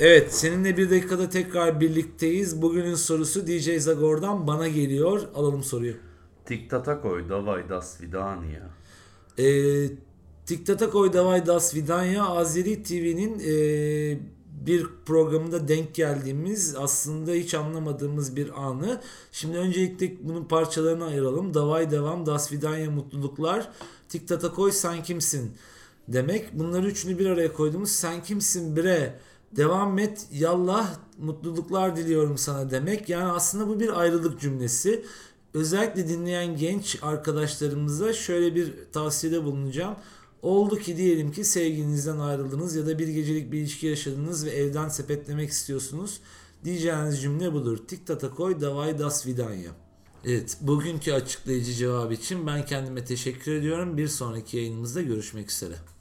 Evet seninle bir dakikada tekrar birlikteyiz. Bugünün sorusu DJ Zagor'dan bana geliyor. Alalım soruyu. Tik Tatakoy, Davay das Vidania. Ee, Tiktatakoy Davay Das Vidanya Azeri TV'nin e, bir programında denk geldiğimiz aslında hiç anlamadığımız bir anı. Şimdi öncelikle bunun parçalarını ayıralım. Davay devam, Das Vidanya mutluluklar. Tiktatakoy sen kimsin demek. Bunları üçünü bir araya koyduğumuz sen kimsin bre devam et yallah mutluluklar diliyorum sana demek. Yani aslında bu bir ayrılık cümlesi. Özellikle dinleyen genç arkadaşlarımıza şöyle bir tavsiyede bulunacağım. Oldu ki diyelim ki sevgilinizden ayrıldınız ya da bir gecelik bir ilişki yaşadınız ve evden sepetlemek istiyorsunuz. Diyeceğiniz cümle budur. Tik tatakoy davay das vidanya. Evet, bugünkü açıklayıcı cevap için ben kendime teşekkür ediyorum. Bir sonraki yayınımızda görüşmek üzere.